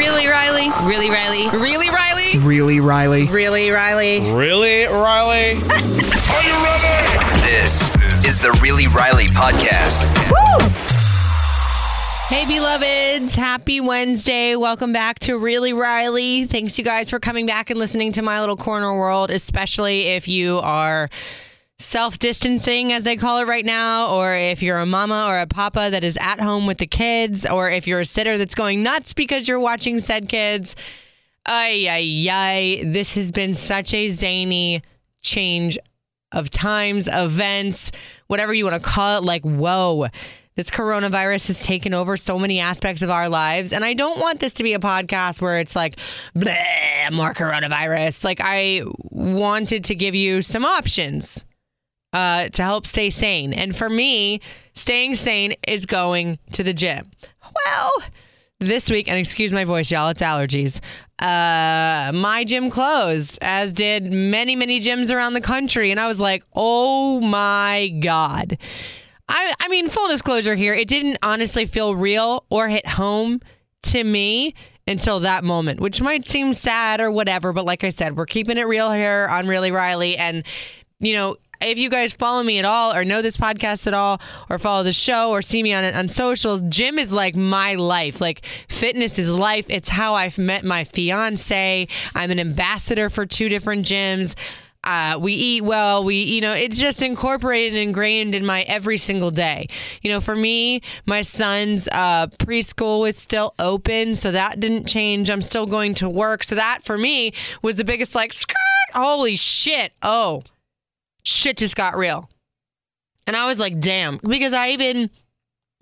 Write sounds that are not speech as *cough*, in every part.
Really, Riley? Really, Riley? Really, Riley? Really, Riley? Really, Riley? Really, Riley? *laughs* Are you ready? This is the Really Riley podcast. Woo! Hey, beloveds. Happy Wednesday. Welcome back to Really Riley. Thanks, you guys, for coming back and listening to My Little Corner World, especially if you are self distancing, as they call it right now, or if you're a mama or a papa that is at home with the kids, or if you're a sitter that's going nuts because you're watching said kids. Ay, ay, ay. This has been such a zany change of times, events, whatever you want to call it. Like, whoa. This coronavirus has taken over so many aspects of our lives. And I don't want this to be a podcast where it's like, bleh, more coronavirus. Like, I wanted to give you some options uh, to help stay sane. And for me, staying sane is going to the gym. Well, this week, and excuse my voice, y'all, it's allergies. Uh, my gym closed, as did many, many gyms around the country. And I was like, oh my God. I, I mean, full disclosure here, it didn't honestly feel real or hit home to me until that moment, which might seem sad or whatever. But like I said, we're keeping it real here on Really Riley. And, you know, if you guys follow me at all or know this podcast at all or follow the show or see me on on socials, gym is like my life. Like fitness is life. It's how I've met my fiance. I'm an ambassador for two different gyms. Uh, we eat well. We, you know, it's just incorporated and ingrained in my every single day. You know, for me, my son's uh, preschool is still open, so that didn't change. I'm still going to work, so that for me was the biggest like skirt. Holy shit! Oh, shit just got real. And I was like, damn, because I even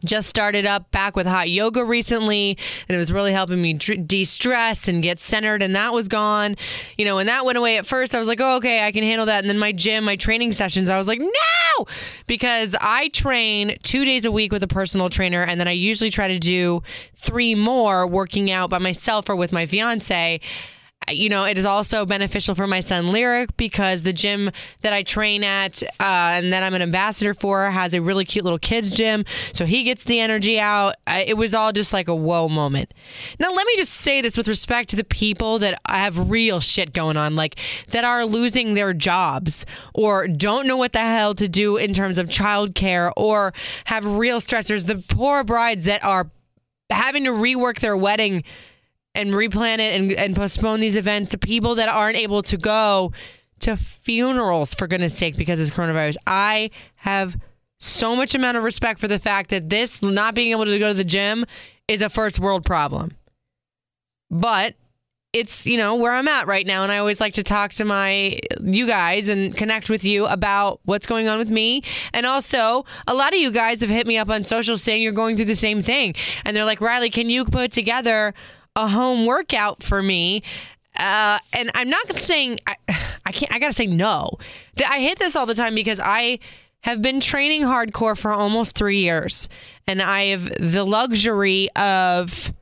just started up back with hot yoga recently and it was really helping me de-stress and get centered and that was gone. You know and that went away at first. I was like oh okay i can handle that. And then my gym my training sessions i was like no! Because i train two days a week with a personal trainer and then i usually try to do three more working out by myself or with my fiance you know, it is also beneficial for my son Lyric because the gym that I train at uh, and that I'm an ambassador for has a really cute little kids gym. So he gets the energy out. It was all just like a whoa moment. Now, let me just say this with respect to the people that have real shit going on, like that are losing their jobs or don't know what the hell to do in terms of childcare or have real stressors. The poor brides that are having to rework their wedding and replan it and, and postpone these events. The people that aren't able to go to funerals, for goodness sake, because it's coronavirus. I have so much amount of respect for the fact that this not being able to go to the gym is a first world problem. But it's, you know, where I'm at right now. And I always like to talk to my, you guys and connect with you about what's going on with me. And also, a lot of you guys have hit me up on social saying you're going through the same thing. And they're like, Riley, can you put together a home workout for me. Uh, and I'm not saying I, I can't. I gotta say no. I hate this all the time because I have been training hardcore for almost three years, and I have the luxury of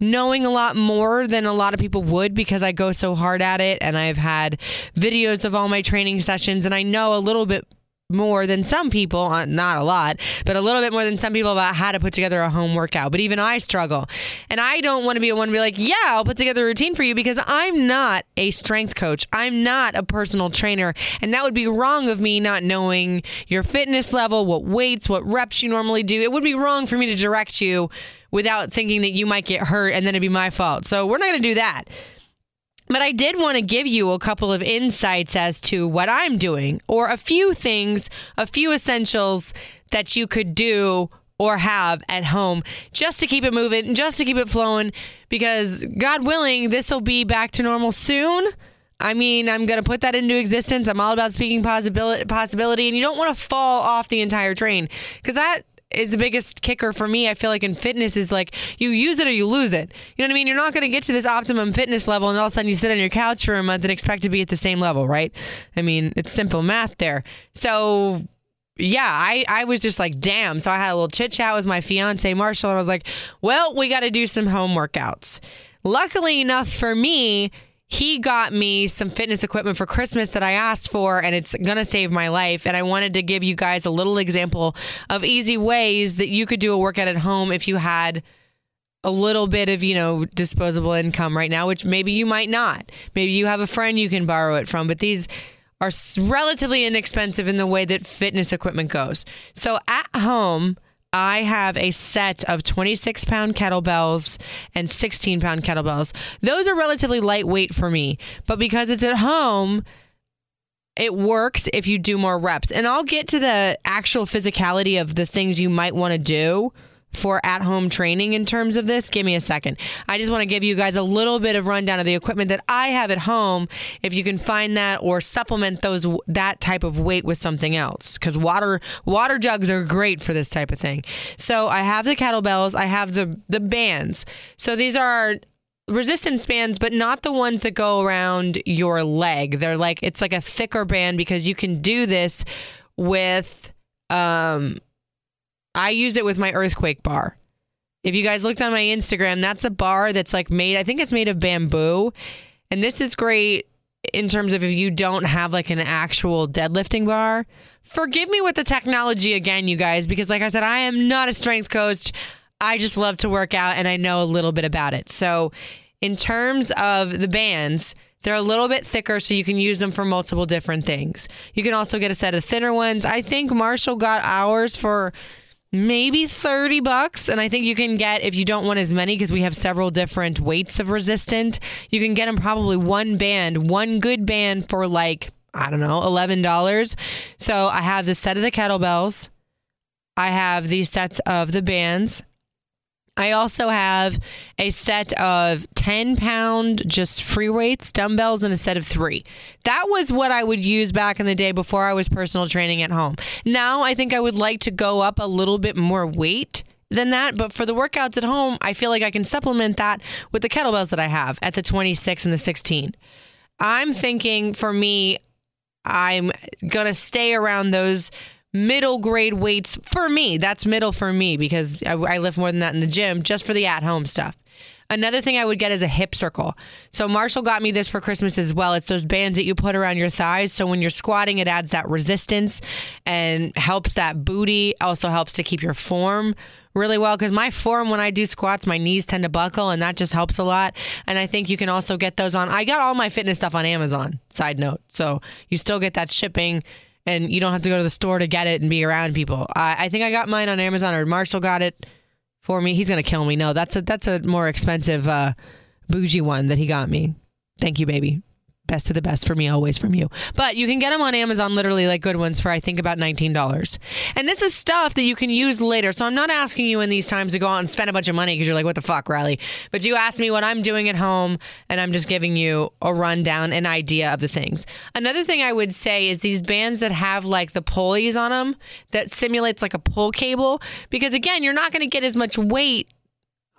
knowing a lot more than a lot of people would because I go so hard at it, and I've had videos of all my training sessions, and I know a little bit more than some people, uh, not a lot, but a little bit more than some people about how to put together a home workout. But even I struggle. And I don't want to be a one to be like, yeah, I'll put together a routine for you because I'm not a strength coach. I'm not a personal trainer. And that would be wrong of me not knowing your fitness level, what weights, what reps you normally do. It would be wrong for me to direct you without thinking that you might get hurt and then it'd be my fault. So we're not going to do that. But I did want to give you a couple of insights as to what I'm doing, or a few things, a few essentials that you could do or have at home just to keep it moving, and just to keep it flowing, because God willing, this will be back to normal soon. I mean, I'm going to put that into existence. I'm all about speaking possibility, possibility and you don't want to fall off the entire train because that is the biggest kicker for me. I feel like in fitness is like you use it or you lose it. You know what I mean? You're not going to get to this optimum fitness level and all of a sudden you sit on your couch for a month and expect to be at the same level, right? I mean, it's simple math there. So yeah, I, I was just like, damn. So I had a little chit chat with my fiance, Marshall, and I was like, well, we got to do some home workouts. Luckily enough for me, he got me some fitness equipment for Christmas that I asked for, and it's going to save my life. And I wanted to give you guys a little example of easy ways that you could do a workout at home if you had a little bit of, you know, disposable income right now, which maybe you might not. Maybe you have a friend you can borrow it from, but these are relatively inexpensive in the way that fitness equipment goes. So at home, I have a set of 26 pound kettlebells and 16 pound kettlebells. Those are relatively lightweight for me, but because it's at home, it works if you do more reps. And I'll get to the actual physicality of the things you might want to do for at home training in terms of this. Give me a second. I just want to give you guys a little bit of rundown of the equipment that I have at home if you can find that or supplement those that type of weight with something else cuz water water jugs are great for this type of thing. So I have the kettlebells, I have the the bands. So these are resistance bands, but not the ones that go around your leg. They're like it's like a thicker band because you can do this with um I use it with my earthquake bar. If you guys looked on my Instagram, that's a bar that's like made, I think it's made of bamboo. And this is great in terms of if you don't have like an actual deadlifting bar. Forgive me with the technology again, you guys, because like I said, I am not a strength coach. I just love to work out and I know a little bit about it. So, in terms of the bands, they're a little bit thicker, so you can use them for multiple different things. You can also get a set of thinner ones. I think Marshall got ours for maybe 30 bucks and i think you can get if you don't want as many because we have several different weights of resistant you can get them probably one band one good band for like i don't know $11 so i have the set of the kettlebells. I have these sets of the bands I also have a set of 10 pound just free weights, dumbbells, and a set of three. That was what I would use back in the day before I was personal training at home. Now I think I would like to go up a little bit more weight than that, but for the workouts at home, I feel like I can supplement that with the kettlebells that I have at the 26 and the 16. I'm thinking for me, I'm going to stay around those middle grade weights for me. That's middle for me because I, I lift more than that in the gym just for the at home stuff. Another thing I would get is a hip circle. So Marshall got me this for Christmas as well. It's those bands that you put around your thighs. So when you're squatting, it adds that resistance and helps that booty. Also helps to keep your form really well because my form when I do squats, my knees tend to buckle and that just helps a lot. And I think you can also get those on. I got all my fitness stuff on Amazon. Side note, so you still get that shipping and you don't have to go to the store to get it and be around people. I, think I got mine on Amazon or Marshall got it for me. He's gonna kill me. No, that's a that's a more expensive uh, bougie one that he got me. Thank you, baby. Best of the best for me, always from you. But you can get them on Amazon, literally like good ones for I think about nineteen dollars. And this is stuff that you can use later. So I'm not asking you in these times to go out and spend a bunch of money because you're like, what the fuck, Riley? But you asked me what I'm doing at home, and I'm just giving you a rundown, an idea of the things. Another thing I would say is these bands that have like the pulleys on them that simulates like a pull cable, because again, you're not going to get as much weight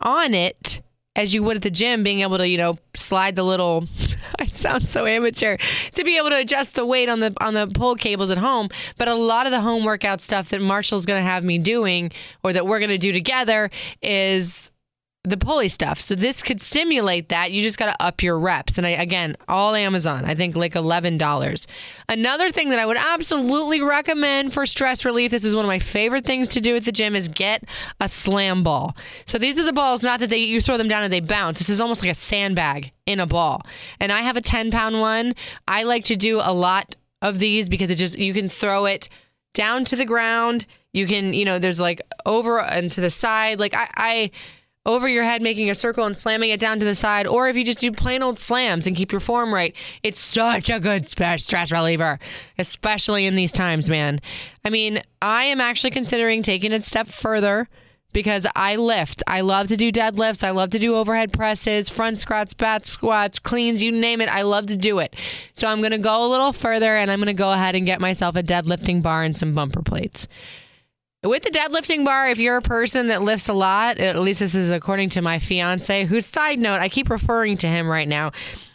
on it as you would at the gym, being able to, you know, slide the little *laughs* I sound so amateur to be able to adjust the weight on the on the pull cables at home. But a lot of the home workout stuff that Marshall's gonna have me doing or that we're gonna do together is the pulley stuff. So this could simulate that. You just got to up your reps. And I, again, all Amazon, I think like $11. Another thing that I would absolutely recommend for stress relief, this is one of my favorite things to do at the gym is get a slam ball. So these are the balls, not that they you throw them down and they bounce. This is almost like a sandbag in a ball. And I have a 10 pound one. I like to do a lot of these because it just, you can throw it down to the ground. You can, you know, there's like over and to the side. Like I, I over your head, making a circle and slamming it down to the side, or if you just do plain old slams and keep your form right, it's such a good stress reliever, especially in these times, man. I mean, I am actually considering taking it a step further because I lift. I love to do deadlifts. I love to do overhead presses, front squats, back squats, cleans, you name it. I love to do it. So I'm going to go a little further and I'm going to go ahead and get myself a deadlifting bar and some bumper plates. With the deadlifting bar, if you're a person that lifts a lot, at least this is according to my fiance, whose side note, I keep referring to him right now.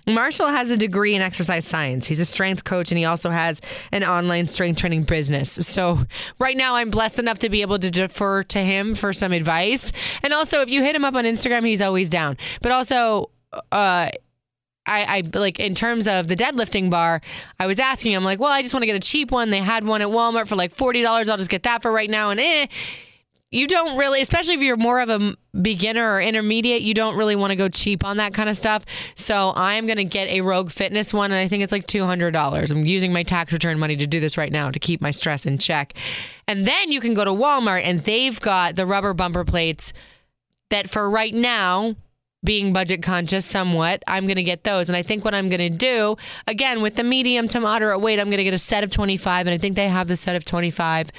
Marshall has a degree in exercise science. He's a strength coach and he also has an online strength training business. So, right now, I'm blessed enough to be able to defer to him for some advice. And also, if you hit him up on Instagram, he's always down. But also, uh, I, I like in terms of the deadlifting bar, I was asking him like, well, I just want to get a cheap one. They had one at Walmart for like forty dollars. I'll just get that for right now. And eh, you don't really, especially if you're more of a beginner or intermediate, you don't really want to go cheap on that kind of stuff. So I am going to get a Rogue Fitness one, and I think it's like two hundred dollars. I'm using my tax return money to do this right now to keep my stress in check. And then you can go to Walmart, and they've got the rubber bumper plates that for right now being budget conscious somewhat, I'm going to get those. And I think what I'm going to do, again, with the medium to moderate weight, I'm going to get a set of 25. And I think they have the set of 25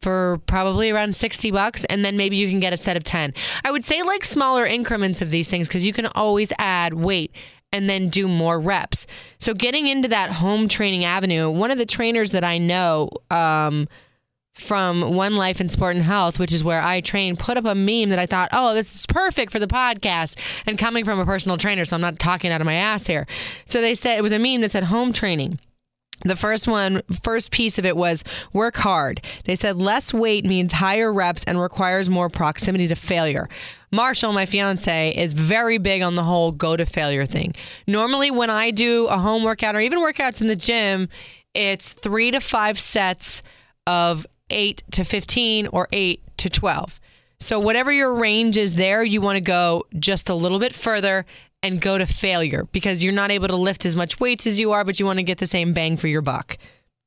for probably around 60 bucks. And then maybe you can get a set of 10. I would say like smaller increments of these things because you can always add weight and then do more reps. So getting into that home training avenue, one of the trainers that I know, um, from One Life in Sport and Health, which is where I train, put up a meme that I thought, oh, this is perfect for the podcast. And coming from a personal trainer, so I'm not talking out of my ass here. So they said it was a meme that said home training. The first one, first piece of it was work hard. They said less weight means higher reps and requires more proximity to failure. Marshall, my fiance, is very big on the whole go to failure thing. Normally, when I do a home workout or even workouts in the gym, it's three to five sets of 8 to 15 or 8 to 12. So, whatever your range is there, you want to go just a little bit further and go to failure because you're not able to lift as much weights as you are, but you want to get the same bang for your buck.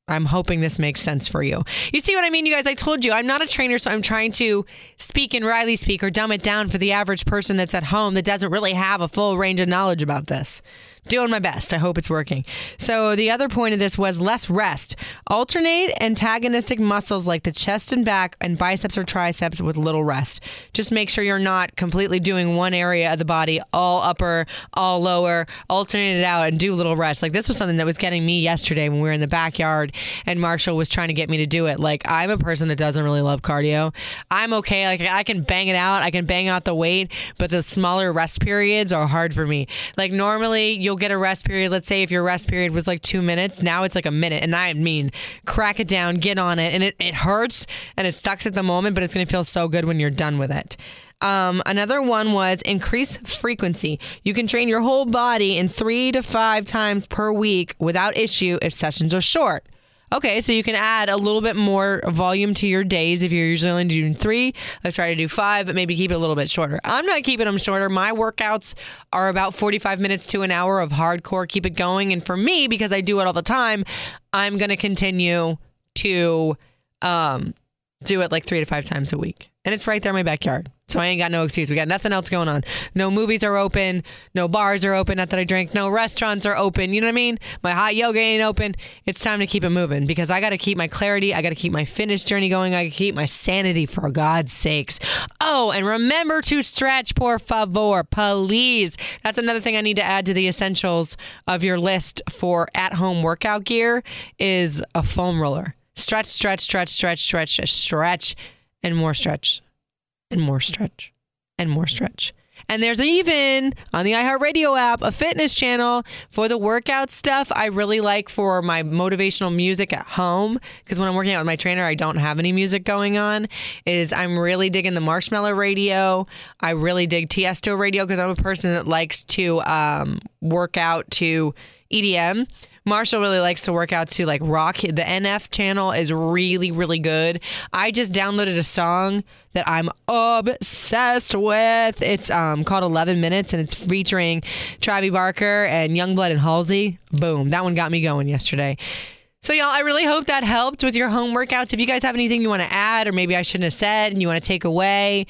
I'm hoping this makes sense for you. You see what I mean, you guys? I told you I'm not a trainer, so I'm trying to speak in Riley speak or dumb it down for the average person that's at home that doesn't really have a full range of knowledge about this. Doing my best. I hope it's working. So, the other point of this was less rest. Alternate antagonistic muscles like the chest and back and biceps or triceps with little rest. Just make sure you're not completely doing one area of the body, all upper, all lower, alternate it out and do little rest. Like, this was something that was getting me yesterday when we were in the backyard and Marshall was trying to get me to do it. Like, I'm a person that doesn't really love cardio. I'm okay. Like, I can bang it out, I can bang out the weight, but the smaller rest periods are hard for me. Like, normally you'll get a rest period. Let's say if your rest period was like two minutes, now it's like a minute. And I mean, crack it down, get on it. And it, it hurts and it sucks at the moment, but it's going to feel so good when you're done with it. Um, another one was increase frequency. You can train your whole body in three to five times per week without issue if sessions are short. Okay, so you can add a little bit more volume to your days. If you're usually only doing three, let's try to do five, but maybe keep it a little bit shorter. I'm not keeping them shorter. My workouts are about 45 minutes to an hour of hardcore, keep it going. And for me, because I do it all the time, I'm going to continue to um, do it like three to five times a week. And it's right there in my backyard. So I ain't got no excuse. We got nothing else going on. No movies are open. No bars are open. Not that I drink. No restaurants are open. You know what I mean? My hot yoga ain't open. It's time to keep it moving because I got to keep my clarity. I got to keep my fitness journey going. I got to keep my sanity for God's sakes. Oh, and remember to stretch, por favor, please. That's another thing I need to add to the essentials of your list for at-home workout gear is a foam roller. Stretch, stretch, stretch, stretch, stretch, stretch, and more stretch and more stretch and more stretch. And there's even on the iHeartRadio app a fitness channel for the workout stuff I really like for my motivational music at home. Because when I'm working out with my trainer, I don't have any music going on. Is I'm really digging the Marshmello Radio. I really dig Tiesto Radio because I'm a person that likes to um, work out to EDM. Marshall really likes to work out to like rock. The NF channel is really, really good. I just downloaded a song that I'm obsessed with. It's um, called 11 Minutes and it's featuring Travis Barker and YUNGBLUD and Halsey. Boom. That one got me going yesterday. So, y'all, I really hope that helped with your home workouts. If you guys have anything you want to add, or maybe I shouldn't have said, and you want to take away,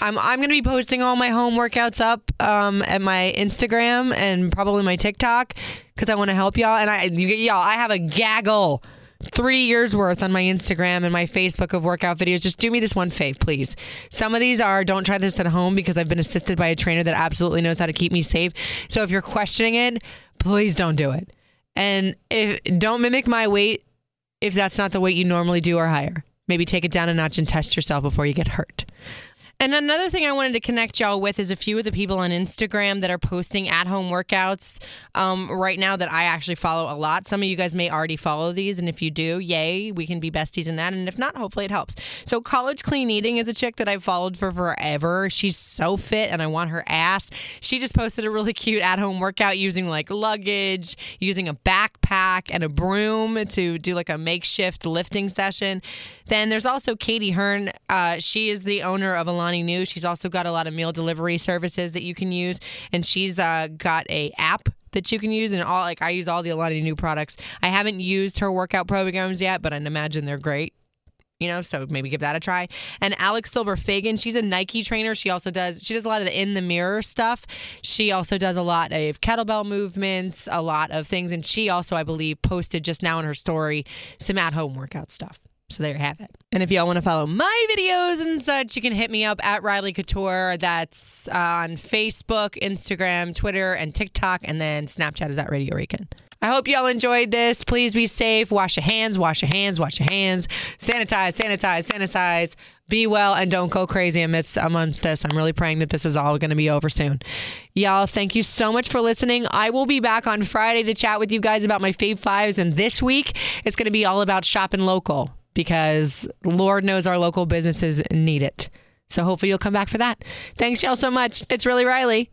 I'm I'm to be posting all my home workouts up um, at my Instagram and probably my TikTok because I want to help y'all. And I, y'all, I have a gaggle three years worth on my Instagram and my Facebook of workout videos. Just do me this one fave, please. Some of these are don't try this at home because I've been assisted by a trainer that absolutely knows how to keep me safe. So if you're questioning it, please don't do it. And if don't mimic my weight if that's not the weight you normally do or higher. maybe take it down a notch and test yourself before you get hurt. And another thing I wanted to connect y'all with is a few of the people on Instagram that are posting at home workouts um, right now that I actually follow a lot. Some of you guys may already follow these. And if you do, yay, we can be besties in that. And if not, hopefully it helps. So, College Clean Eating is a chick that I've followed for forever. She's so fit and I want her ass. She just posted a really cute at home workout using like luggage, using a backpack and a broom to do like a makeshift lifting session. Then there's also Katy Hearn. Uh, she is the owner of a Alani Nu. She's also got a lot of meal delivery services that you can use, and she's uh, got a app that you can use and all like I use all the Alani Nu products. I haven't used her workout programs yet, but I imagine they're great. You know, so maybe give that a try. And Alex Silver Fagan, she's a Nike trainer. She also does she does a lot of the in the mirror stuff. She also does a lot of kettlebell movements, a lot of things, and she also, I believe, posted just now in her story some at home workout stuff. So there you have it. And if y'all want to follow my videos and such, you can hit me up at Riley Couture. That's on Facebook, Instagram, Twitter, and TikTok. And then Snapchat is at Radio Recon. I hope y'all enjoyed this. Please be safe. Wash your hands, wash your hands, wash your hands. Sanitize, sanitize, sanitize. Be well and don't go crazy amidst amongst this. I'm really praying that this is all going to be over soon. Y'all, thank you so much for listening. I will be back on Friday to chat with you guys about my Fave Fives. And this week, it's going to be all about shopping local because Lord knows our local businesses need it. So hopefully you'll come back for that. Thanks y'all so much. It's really Riley.